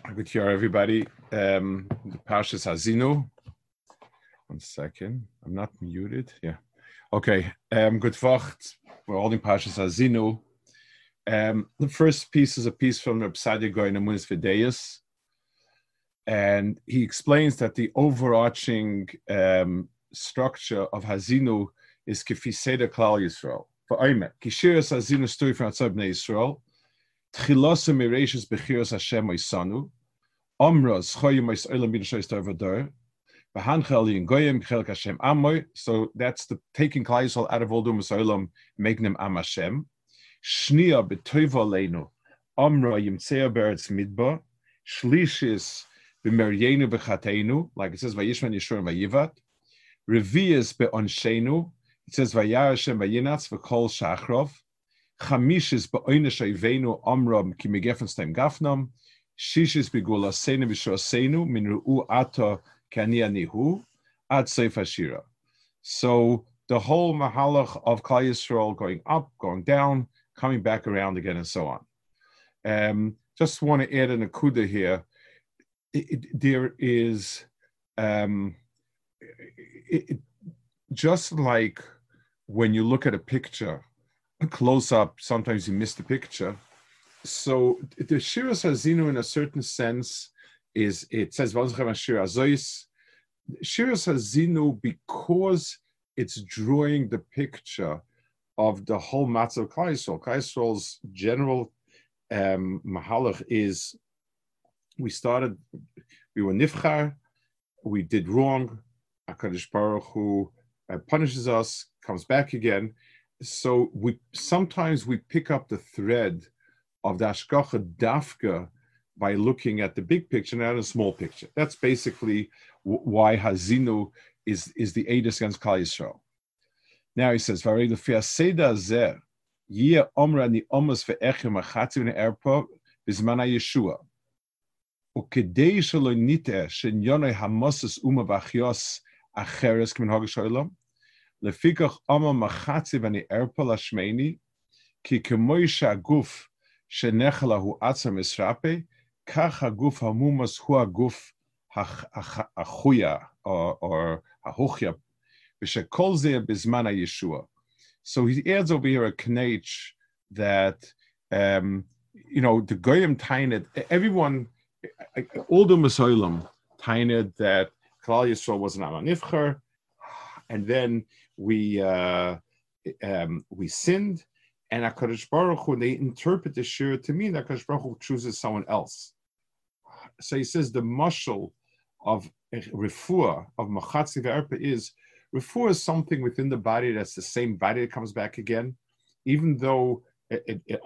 Good hear everybody. Um, the Parshas Hazinu. One second. I'm not muted. Yeah. Okay. Um, good Vacht. We're holding Parshas Hazinu. Um, the first piece is a piece from Reb Saadia Gaon Amunis. And he explains that the overarching um, structure of Hazinu is Kefiseda Klal Yisrael. For Oime, Kishiras Hazinu story from Yisrael. Bechiras Hashem Oisanu, Omras Choyim Ois Amoy. So that's the taking Klaisol out of all Dumas Olam, making them Am Hashem. Shnia Betoiva Leinu, Omra Yim Tzea Beretz Midba, Shlishis B'Meryenu B'Chateinu, like it says Vayishman Yishur Vayivat, Revias Be'onshenu, it says Vayar Hashem Vayinatz V'Kol Shachrov, Omrom ki begula senu b'shosenu min ru'u kani anihu, ad seif hashira. So the whole mahalach of Klal Yisrael going up, going down, coming back around again, and so on. Um, just want to add an Akeda here. It, it, there is um, it, just like when you look at a picture close up, sometimes you miss the picture. So the Shiras Hazinu, in a certain sense, is it says Shiras Hazinu because it's drawing the picture of the whole matzah of. Klaisol's general um, mahalach is we started, we were nifchar, we did wrong. Hakadosh Baruch Hu uh, punishes us, comes back again, so we sometimes we pick up the thread of the Ashkocha Dafka by looking at the big picture, and not a small picture. That's basically w- why Hazinu is, is the Aedis against Klal Yisrael. Now he says, בזמן הישוע. וכדי שלא ניטה שניוני המוסס אומה והחיוס אחרס כמנהוג של העולם, לפיכך אמה מחצי ואני ארפה לשמני, כי כמו שהגוף שנחלה הוא עצם מסרפה, כך הגוף המומס הוא הגוף החויה, או ההוכיה, ושכל זה בזמן הישוע. So he adds over here a knach that, um, you know, the Goyim Tainet, everyone, all the Masoilam Tainet that Klal Yisrael was an Amanifcher, and then we uh, um, we sinned, and Hakadosh Baruch Hu they interpret the shir to mean that Hakadosh Baruch Hu chooses someone else. So he says the mushal of refuah of machatzi ve'erpa is refuah is something within the body that's the same body that comes back again, even though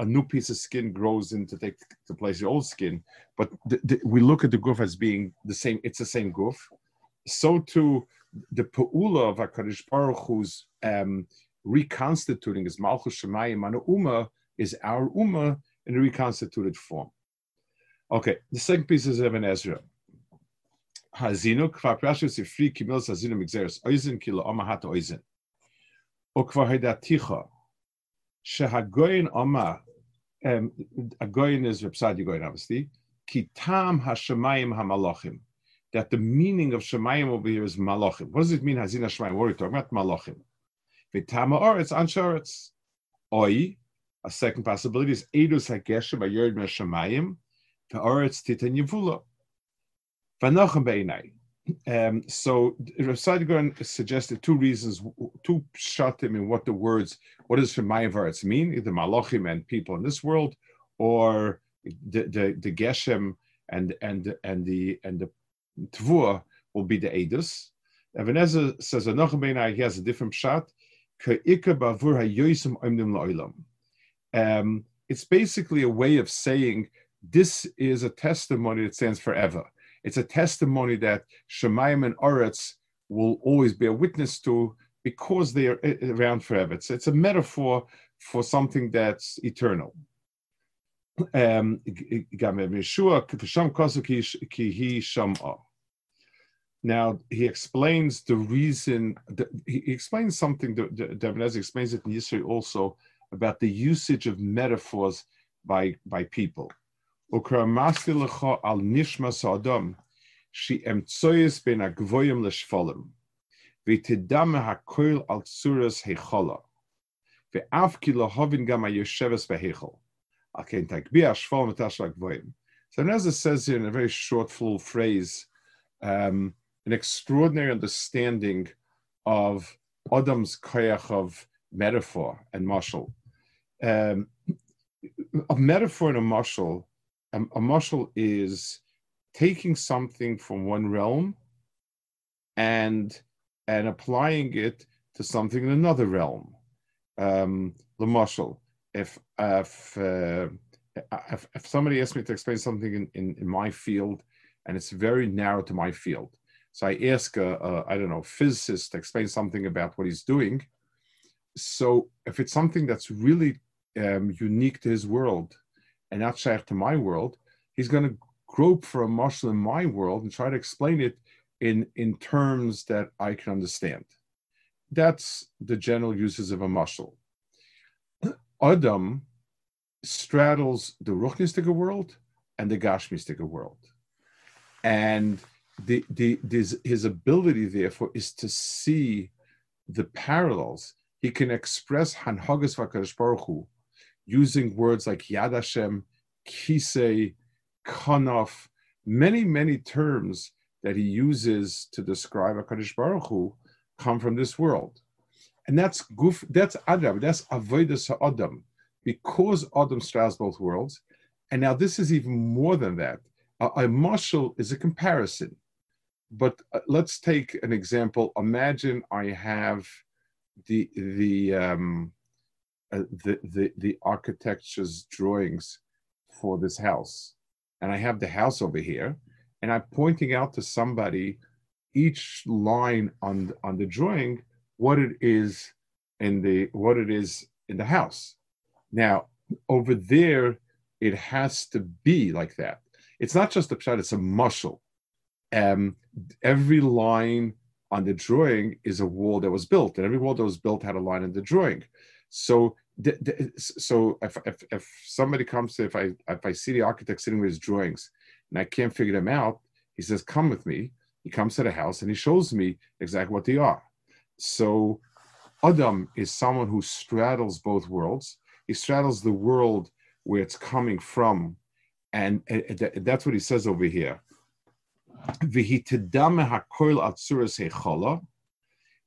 a, new piece of skin grows in to take the place the old skin. But the, the, we look at the goof as being the same. It's the same goof. So too the Pa'ula of HaKadosh Baruch Hu's um, reconstituting his Malchus Shemayim and Uma is our Uma in a reconstituted form. Okay, the second piece is Ibn Ezra. Hazinu, kvar prashu sifri kimil hazinu migzeres oizen kilo omahat oizen. O kvar hedaticha, shehagoyin oma, um, a goyin is Reb Goyin, obviously, ki tam hashemayim hamalochim that the meaning of Shemayim over here is Malachim. What does it mean, Hazina Shemayim? What are we talking about? Malachim. Vitama Oretz, Anshoretz. Oi, a second possibility is Edus HaGeshem Shemayim, the Oretz Titan Yevula. Vanochem Beinai. Um, so Rav suggested two reasons, two shot him in what the words, what does Shemayim Varetz mean, either Malachim and people in this world, or the the, the Geshem and and and the and the Tvua will be the Edus. Ibn Ezra says, he has a different shot. Um, it's basically a way of saying this is a testimony that stands forever. It's a testimony that Shemayim and Oretz will always be a witness to because they are around forever. It's, it's a metaphor for something that's eternal. Um, now he explains the reason. He explains something. David explains it in Yisrael also about the usage of metaphors by by people. she So Nezah says here in a very short, full phrase, um, an extraordinary understanding of Adam's koyach of metaphor and mashal. Um, a metaphor and a mashal, a, a mashal is taking something from one realm and and applying it to something in another realm. Um, the mashal, if if, uh, if, if somebody asks me to explain something in, in, in my field and it's very narrow to my field, so I ask a, a I don't know physicist to explain something about what he's doing. So if it's something that's really um, unique to his world and not shaykh to my world, he's going to grope for a mashal in my world and try to explain it in, in terms that I can understand. That's the general uses of a mashal. Adam straddles the Ruchnistic world and the Gashmistic world. And the, the, this, his ability, therefore, is to see the parallels. He can express Hanhagas Vakadosh Baruch Hu using words like Yad Hashem, Kisei, Kanaf, many, many terms that he uses to describe HaKadosh Baruch Hu come from this world. And that's guf, that's Adam, that's Avodah Adam, because Adam straddles both worlds. And now this is even more than that. A, a mashal is a comparison. But uh, let's take an example. Imagine I have the the um, uh, the, the the architecture's drawings for this house, and I have the house over here, and I'm pointing out to somebody each line on on the drawing what it is in the what it is in the house. Now over there, it has to be like that. It's not just a shot; it's a muscle. Um, every line on the drawing is a wall that was built, and every wall that was built had a line in the drawing. So, so if, if, if somebody comes to, if I if I see the architect sitting with his drawings and I can't figure them out, he says, "Come with me." He comes to the house and he shows me exactly what they are. So, Adam is someone who straddles both worlds. He straddles the world where it's coming from, and, that's what he says over here.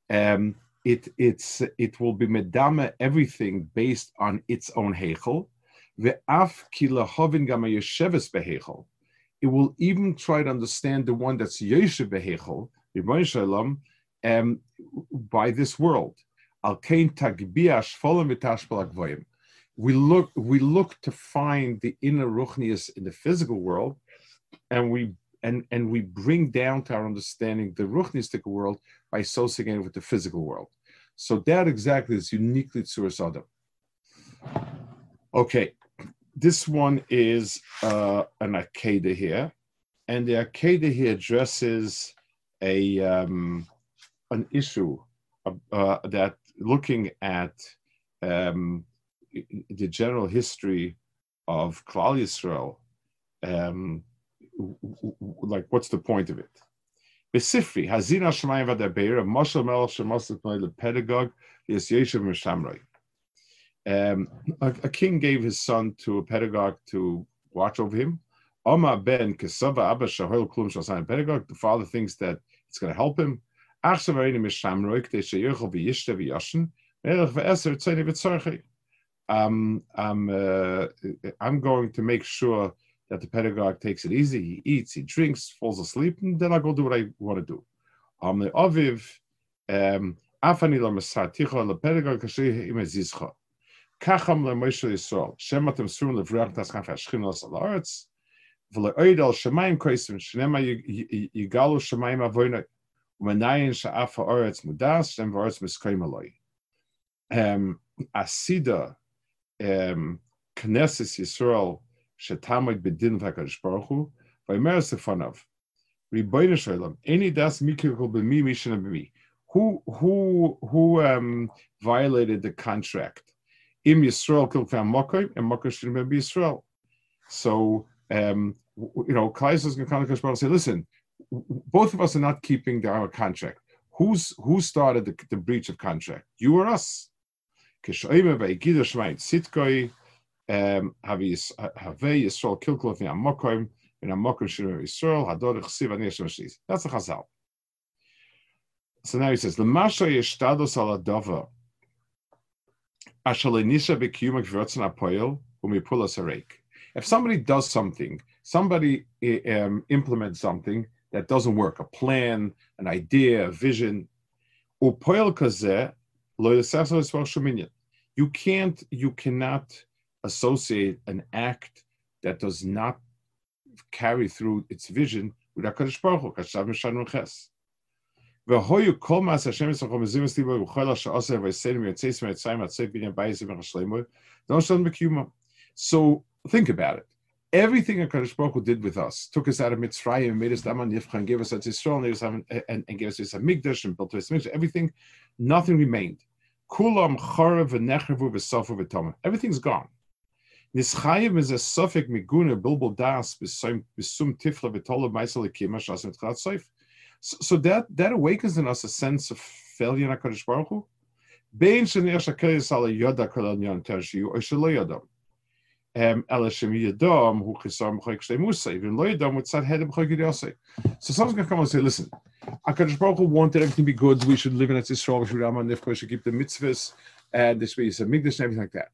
Um, it it's it will be medame everything based on its own behechel. It will even try to understand the one that's yeshev behechel, Shalom, um, by this world. We look we look to find the inner ruchnius in the physical world, and we and and we bring down to our understanding the ruchnistic world by associating it with the physical world. So that exactly is uniquely Tzuras Adam. Okay, this one is uh, an Akeda here, and the Akeda here addresses a um, an issue uh, that looking at um, the general history of Klal Yisrael, um, like what's the point of it? Besifri, Hazina Shemayim Vadabeir, Moshe Melech Shemosef Noy Pedagogue, Yes Yeshiv Um, a, king gave his son to a pedagogue to watch over him. Oma ben Kesava Abba Shahol Klum Shasan pedagogue. The father thinks that it's going to help him. Ach so weine de Um, I'm, uh, I'm going to make sure that the pedagogue takes it easy. He eats, he drinks, falls asleep, and then I go do what I want to do. Aviv, um, afani lo le pedagogue im. Kacham le Moshe Yisrael, al v'le shemayim shenema yigalu shemayim avoinoi. Manayin sha'af mudas and Asida, Yisrael, bedin v'akadosh baruch hu, shalom, any das b'mi mishana b'mi. Who, who, who um, violated the contract? Im Yisrael kilkam and. So, um, you know, Kaiser's going to come to Baruch say, listen, both of us are not keeping our contract. Who's who started the, the breach of contract? You or us? Um. That's a Chazal. So now he says, L'masha yeshtados ala dava, asher. If somebody does something, somebody um, implements something that doesn't work, a plan, an idea, a vision, you can't, you cannot associate an act that does not carry through its vision with HaKadosh Baruch Hu, Kashav Mishan Ches. והויו כל מעש השם יצחו מזים אצליבו ובכל אשר עושה ויסיינים ויוצאיס ויצאים עצי בניין בייס ובחשלימו, לא שלום בקיומו. So think about it. Everything HaKadosh Baruch Hu did with us, took us out of Mitzrayim, made us Daman Yifcha, and gave us a Yisrael, and, eh, and, and gave us a Migdash, and built us a everything, nothing remained. Kulam Chorav v'nechavu v'sofu v'tomah. Everything's gone. Nischayim is a suffix miguna bilbul das besum tifla v'tolav ma'isel ekima shasim tchalat soif. So that that awakens in us a sense of failure in HaKadosh Baruch Hu. Bein shenir shakel yisal yoda kol anyon tershiyu or shelo. So someone's going to come and say, listen, HaKadosh Baruch wanted everything to be good, we should live in Eretz Yisrael, we should, Nifko, we should keep the mitzvahs, and this way is a migdash and everything like that.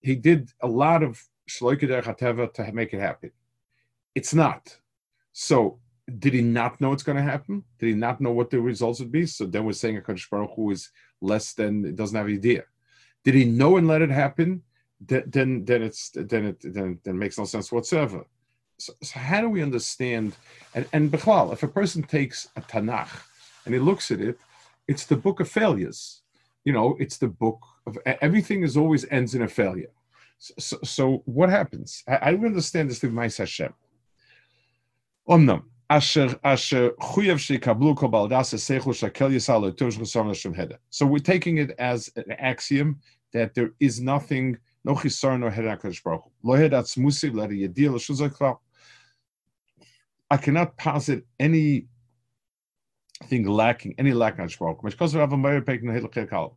He did a lot of shloike hateva to make it happen. It's not. So did he not know it's going to happen? Did he not know what the results would be? So then we're saying HaKadosh Baruch Hu is less than, doesn't have idea. Did he know and let it happen? Then then it's then it then, then makes no sense whatsoever. So, so, how do we understand? And and Bechlal, if a person takes a Tanakh and he looks at it, it's the book of failures. You know, it's the book of everything is always ends in a failure. So, so, so what happens? I, I understand this through my Hashem. Omnam. So we're taking it as an axiom that there is nothing no chisar head Baruch l'shuzak I cannot posit any thing lacking, any lack Baruch Hu. Because of Avamayr Pek no head l'chel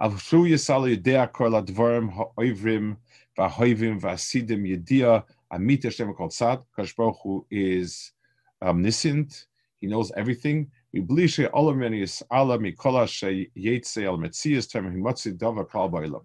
Av shu yisal yedea kol advarim ha'oivrim v'ahoivim v'asidim yedia amit Hashem kol tzad. HaKadosh Baruch Hu is omniscient. He knows everything. We believe she olam is ala mikola she metzias himotzi dava kal ba'ilam.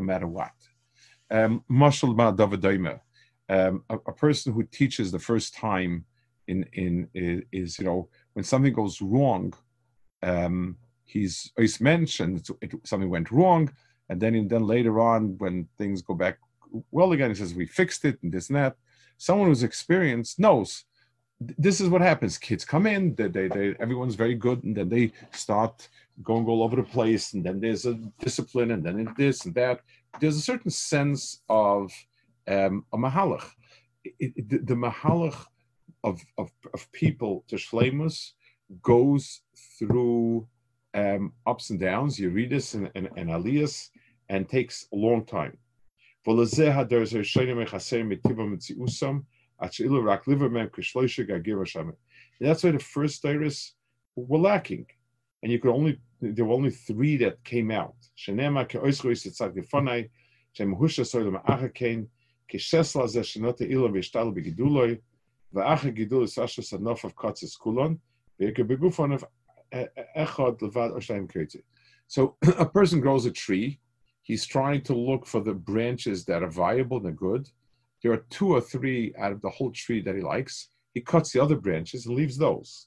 no matter what. Um, Mashal Ma um, a, a person who teaches the first time in in is, is you know when something goes wrong, um, he's he's mentioned it, something went wrong, and then and then later on when things go back well again, he says we fixed it and this and that. Someone who's experienced knows this is what happens. Kids come in, they, they, they, everyone's very good, and then they start going all over the place, and then there's a discipline, and then this and that. There's a certain sense of um, a mahalach. It, it, the, the mahalach of, of, of people to Shlemus goes through um, ups and downs, Yeridis and, and, and Aliyas, and takes a long time. And That's why the first Tyrus were lacking. And you could only, there were only three that came out. Shenema ze gidul sanof of kulon, begufon of echad levad kirti. So a person grows a tree, he's trying to look for the branches that are viable and good. There are two or three out of the whole tree that he likes. He cuts the other branches and leaves those.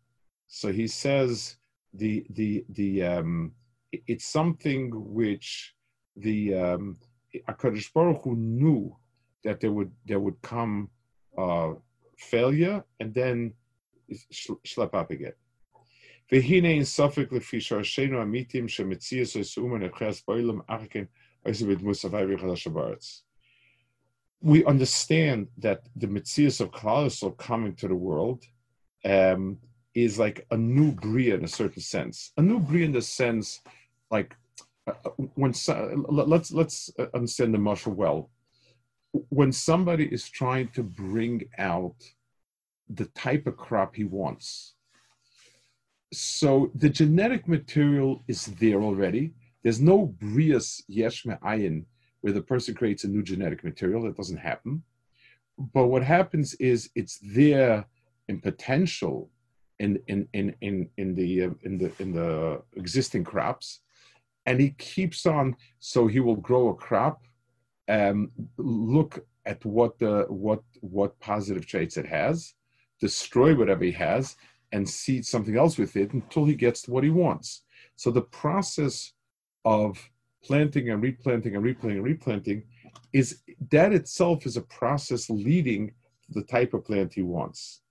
So he says the the the um, it's something which the um, Hakadosh Baruch Hu knew that there would there would come uh, failure and then schlep up again. והנה אין ספק לפי שורשינו האמיתיים שמציאס וסאומן הבחירס בעולם אחר also with Musafai Chadash בארץ. We understand that the Metzias of Klal coming to the world um, is like a new bria in a certain sense. A new bria in the sense, like uh, uh when let's let's uh, understand the mashal well. When somebody is trying to bring out the type of crop he wants, so the genetic material is there already. There's no brias yesh ayin where the person creates a new genetic material. That doesn't happen. But what happens is it's there in potential in in in in, in the uh, in the in the existing crops, and he keeps on. So he will grow a crop. Um, look at what the what what positive traits it has, destroy whatever he has, and seed something else with it until he gets what he wants. So the process of planting and replanting and replanting and replanting is that itself is a process leading to the type of plant he wants.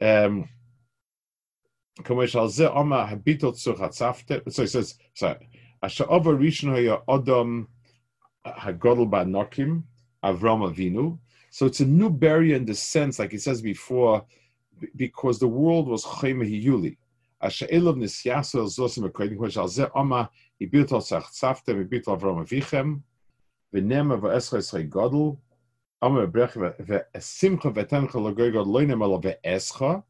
Um, so he says, sorry, Asher Rishon Adam Hagodol Banokim Avram Avinu. So it's a new barrier in the sense, like he says before, because the world was chayme hiyuli. Ashe'elav nisyasu el zosim akodim kol shal zeh oma ibit al sachtzaftem ibit al avram avichem v'nem v'escha escha gadol oma brech v'esimcha v'tencha logoy god loinem ala v'escha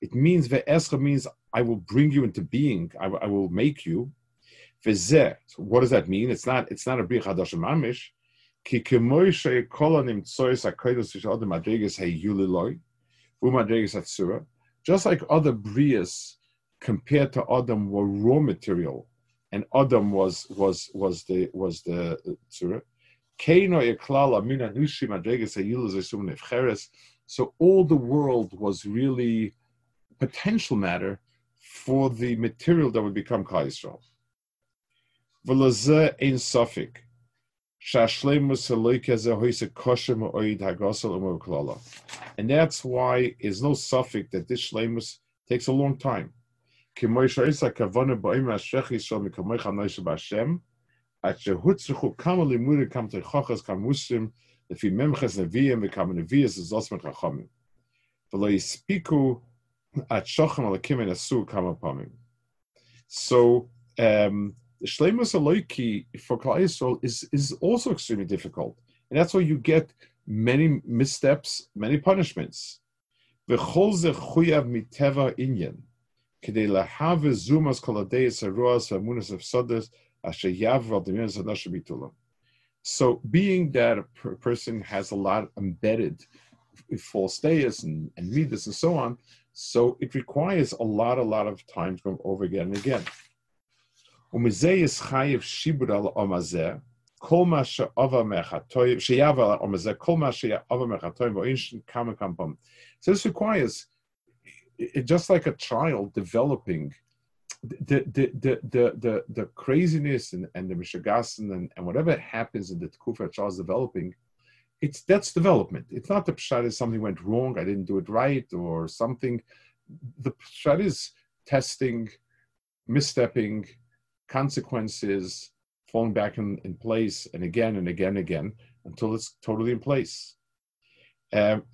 it means v'escha means I will bring you into being I, I will make you v'zeh what does that mean it's not it's not a bia chadasha mamish. Just like other brias compared to Adam were raw material, and Adam was was was the was the tzura. So all the world was really potential matter for the material that would become sofik. And that's why it's no suffix that this shlemus takes a long time. So, um, the Shleimus Aloiki for Klal Yisrael is, is also extremely difficult. And that's why you get many missteps, many punishments. Inyan. Kedei lahave zumas kol v'amunas of asher so being that a per- person has a lot embedded false deists and, and midas and so on, so it requires a lot, a lot of time to come over again and again. So this requires, just like a child developing the the the the the, the craziness and, and the mishigasan and, and whatever happens in the tkufa is developing, it's that's development. It's not the pshat is something went wrong, I didn't do it right, or something. The pshat is testing, misstepping, consequences, falling back in, in place, and again and again and again until it's totally in place. Um,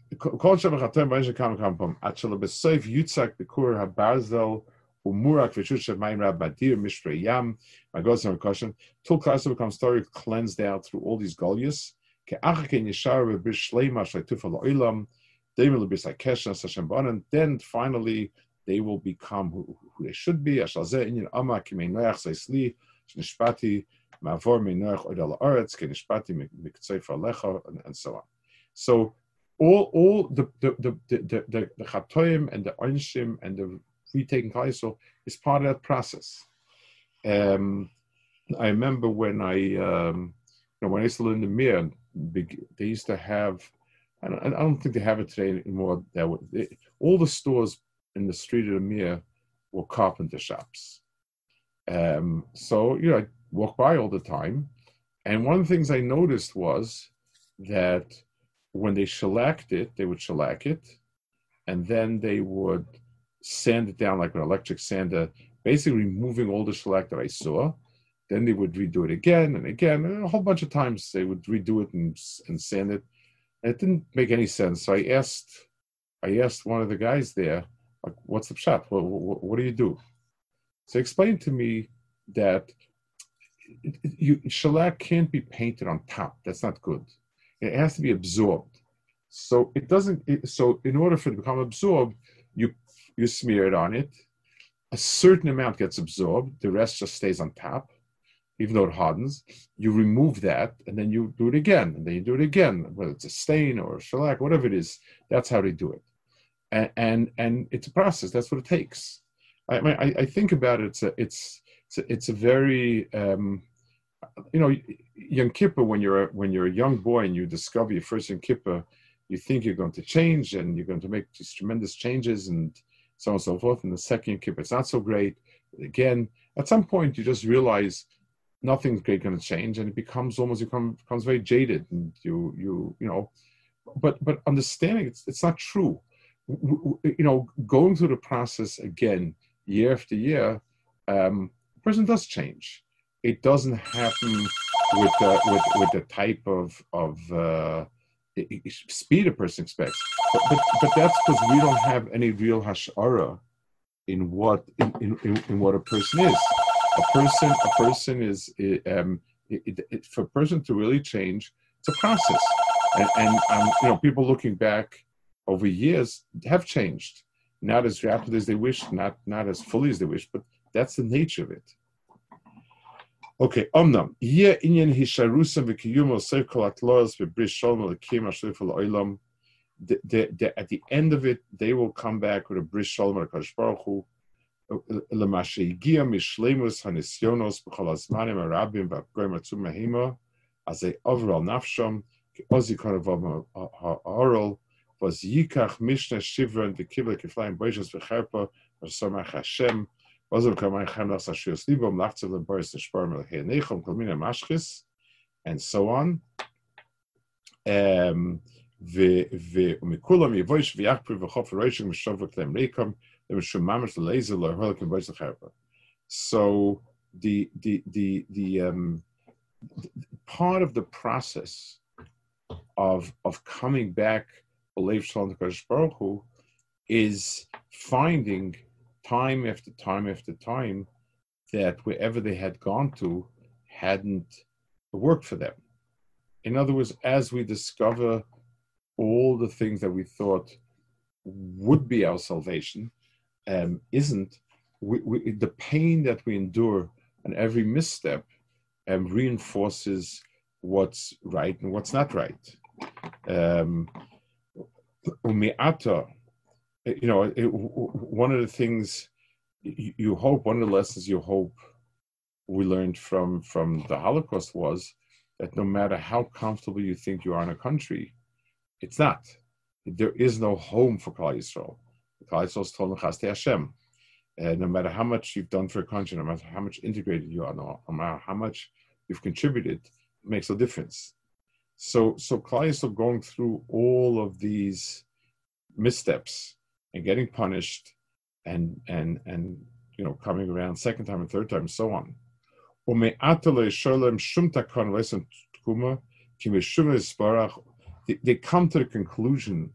Umurak Vishusha Maim Rabbadir Mishra Yam, my God's question, till becomes cleansed out through all these golias. Then finally they will become who, who they should be. And so on. So all all the the the the, the, the, the and the Einshim and the retaking kaisel is part of that process. Um, I remember when I um, you know when I used in the Mir, they used to have. I don't, I don't think they have it today anymore. That all the stores in the street of the Mir were carpenter shops. Um, so you know, I walk by all the time, and one of the things I noticed was that when they shellacked it, they would shellac it, and then they would sand it down like an electric sander, basically removing all the shellac that I saw. Then they would redo it again and again, and a whole bunch of times they would redo it and, and sand it. And it didn't make any sense. So I asked, I asked one of the guys there, like, "What's the shot? What, what, what do you do?" So explain to me that you, shellac can't be painted on top. That's not good. It has to be absorbed. So it doesn't. So in order for it to become absorbed, you you smear it on it. A certain amount gets absorbed. The rest just stays on top, even though it hardens. You remove that, and then you do it again, and then you do it again. Whether it's a stain or a shellac, whatever it is, that's how they do it. And and, and it's a process. That's what it takes. I I, I think about it. It's a it's it's a, it's a very um, you know, Yom Kippur, when you're a, when you're a young boy and you discover your first Yom Kippur, you think you're going to change and you're going to make these tremendous changes and so on and so forth. And the second Kippur, it's not so great. Again, at some point, you just realize nothing's great going to change, and it becomes almost become, becomes very jaded, and you you you know. But but understanding it's it's not true. You know, going through the process again year after year, um, the person does change it doesn't happen with the with, with the type of of uh, speed a person expects. But, but, but that's because we don't have any real hashara in what in, in, in, what a person is. A person a person is um, it, it, for a person to really change, it's a process. And, and um, you know, people looking back over years have changed, not as rapidly as they wish, not not as fully as they wish, but that's the nature of it. Okay, Omnam. Ye inyan hisharusim v'kiyumo seif kol atloras v'bris shalom l'kim ashlifel oilam. At the end of it, they will come back with a bris shalom l'kadosh baruch hu. Uh, Lema sheigia mishlemus hanisyonos b'chol azmanim harabim v'apgoyim atzum mehima. Azei overall nafsham k'ozikon avam ha'oral v'az yikach mishne shivron v'kibla kiflayim boishas v'cherpa v'somach Hashem עוז יקרא לבוא האורל, ואז ייקח משנה שברן וקיבל כפליים בוישס וחרפה, ושמח השם, and so on. Um, so the the the the um, part of the process of of coming back is finding time after time after time that wherever they had gone to hadn't worked for them. In other words, as we discover all the things that we thought would be our salvation um, isn't, we, we, the pain that we endure and every misstep um, reinforces what's right and what's not right. Um, you know, it, one of the things you hope, one of the lessons you hope we learned from from the Holocaust was that no matter how comfortable you think you are in a country, it's not. There is no home for Klal Yisrael. Yisrael is told Hashem. And no matter how much you've done for a country, no matter how much integrated you are, no matter how much you've contributed, it makes no difference. So, so Klal Yisrael going through all of these missteps and getting punished, and and and you know coming around second time and third time, and so on. They, come to the conclusion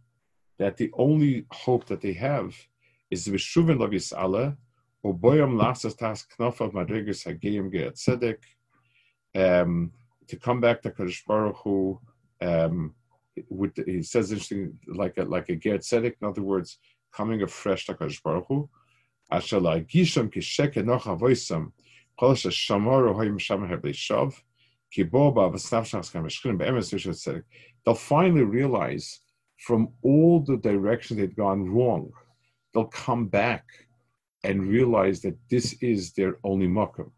that the only hope that they have is the Vishuvin Lavis Allah, or Boyam Lasas Tas Knof Madrigas Hagiyim Geat Tzedek, um, to come back to Kadosh Baruch Hu, um, with, he says interesting, like a, like a Geat Tzedek, in other words, coming afresh to Baruch Hu, Asher Avoisam, Kol Hoyim Shamar Hebleishav, Kiboba V'snavshas Kameshkin Be'emes Tzedek, they'll finally realize from all the directions they've gone wrong, they'll come back and realize that this is their only makom.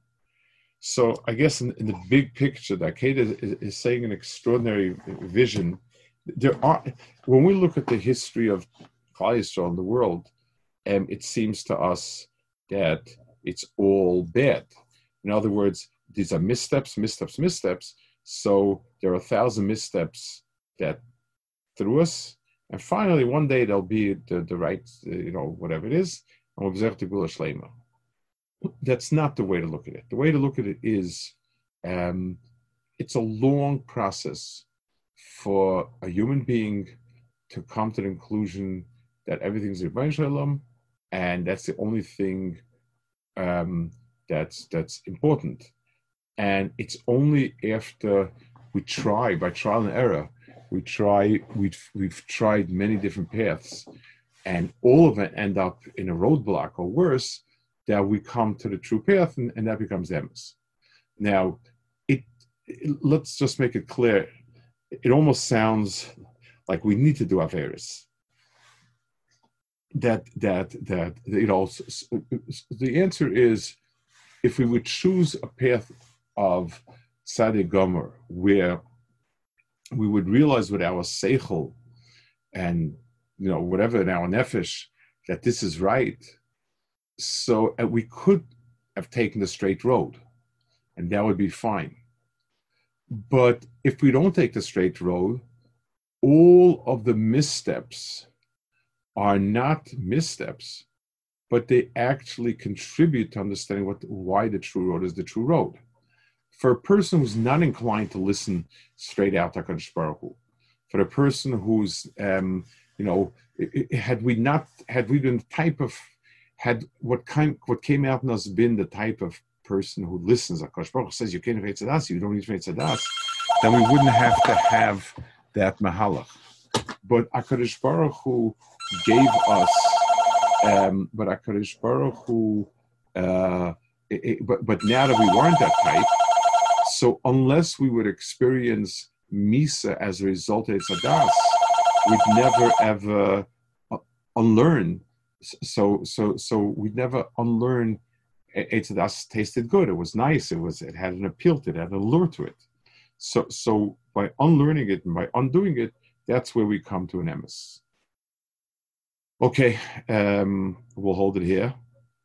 So I guess in, in, the big picture, the Akedah is, is, saying an extraordinary vision. There are, when we look at the history of Yisrael the world, um, it seems to us that it's all bad. In other words, these are missteps, missteps, missteps. So there are a thousand missteps that through us. And finally, one day there'll be the, the right, uh, you know, whatever it is, and we'll observe the. That's not the way to look at it. The way to look at it is um, it's a long process for a human being to come to the conclusion that everything's in Shalom, and that's the only thing um, that's that's important. And it's only after we try by trial and error we try we've we've tried many different paths and all of it end up in a roadblock or worse that we come to the true path and, and that becomes emes now it, it, let's just make it clear. It almost sounds like we need to do averis that that that you know the answer is if we would choose a path of Sadi Gomer where we would realize with our seichel and you know whatever in our nefesh that this is right. So we could have taken the straight road, and that would be fine. But if we don't take the straight road, all of the missteps are not missteps, but they actually contribute to understanding what why the true road is the true road for a person who's not inclined to listen straight out to Baruch for a person who's, um, you know, had we not, had we been the type of, had what kind, what came out in us been the type of person who listens, Hakadosh Baruch says you can't read tzadas, you don't need to read tzadas, then we wouldn't have to have that mahalach. But Hakadosh Baruch Hu gave us, um, but Hakadosh Baruch uh, it, it, but but now that we weren't that type, so unless we would experience Misa as a result of Tzadas, we'd never ever uh, unlearn. So so so we'd never unlearn Eitzadas tasted good. It was nice. It was it had an appeal to it, it had an allure to it. So so by unlearning it and by undoing it, that's where we come to an emes. Okay, um, we'll hold it here.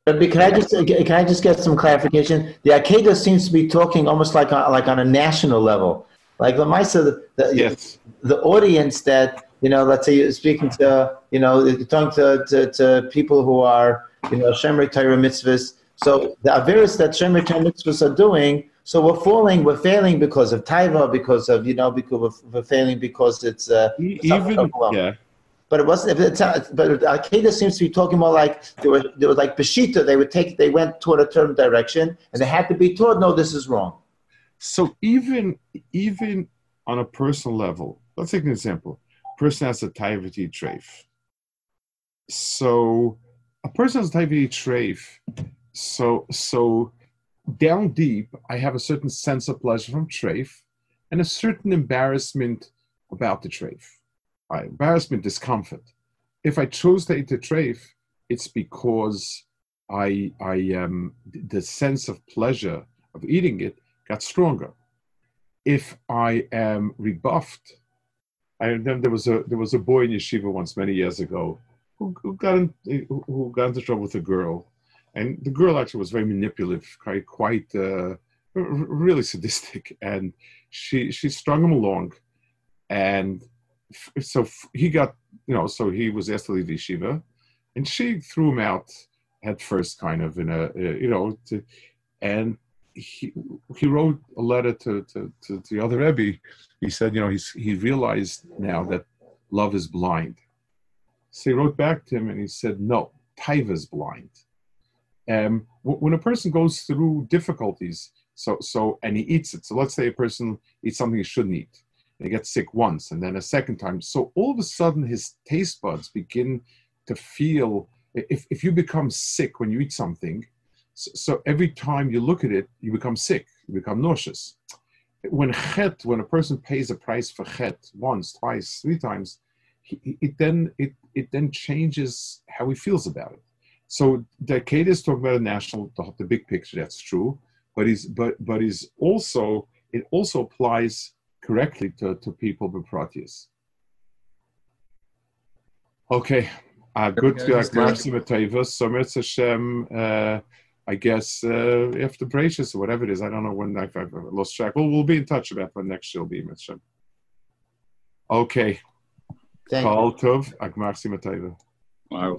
But can I just can I just get some clarification? The Akedah seems to be talking almost like on, like on a national level. Like Lamaisa, the, the, yes. the audience that you know, let's say you're speaking to you know, talking to, to, to people who are you know Shemri Torah mitzvahs. So the averus that Shemri Torah mitzvahs are doing. So we're falling, we're failing because of taiva, because of you know, because we're failing because it's uh, even yeah but it wasn't. But Akeda seems to be talking more like they were. They were like Bashita. They would take. They went toward a certain direction, and they had to be taught. No, this is wrong. So even even on a personal level, let's take an example. A person has a taivati treif. So a person has a taivati treif. So so down deep, I have a certain sense of pleasure from treif, and a certain embarrassment about the treif uh, embarrassment, discomfort. If I chose to eat a treif, it's because I, I, um, the sense of pleasure of eating it got stronger. if I am rebuffed, I remember there was a there was a boy in yeshiva once many years ago who, who got in, who got into trouble with a girl, and the girl actually was very manipulative, quite quite uh, really sadistic, and she she strung him along, and so he got you know so he was asked to leave yeshiva, and she threw him out at first, kind of in a uh, you know, to, and he he wrote a letter to, to, to, to the other Rebbe. He said, you know, he's he realized now that love is blind. So he wrote back to him and he said, no, taiva is blind. Um, when a person goes through difficulties, so so and he eats it. So let's say a person eats something he shouldn't eat, and he gets sick once, and then a second time. So all of a sudden, his taste buds begin to feel. If if you become sick when you eat something, so, so, every time you look at it, you become sick, you become nauseous. When chet, when a person pays a price for chet once, twice, three times, he, it then it, it then changes how he feels about it. So Decade is talking about a national, the, the, big picture. That's true, but he's but but he's also it also applies correctly to, to people with proteus. Okay, uh, good. Uh, so Hashem. Uh, I guess uh, after Bereishis or whatever it is. I don't know when I've, I've lost track. Well, we'll be in touch about when next she'll be, Mitzvah. Okay. Thank Kol Tov, Agmar Chasima Tova. Wow,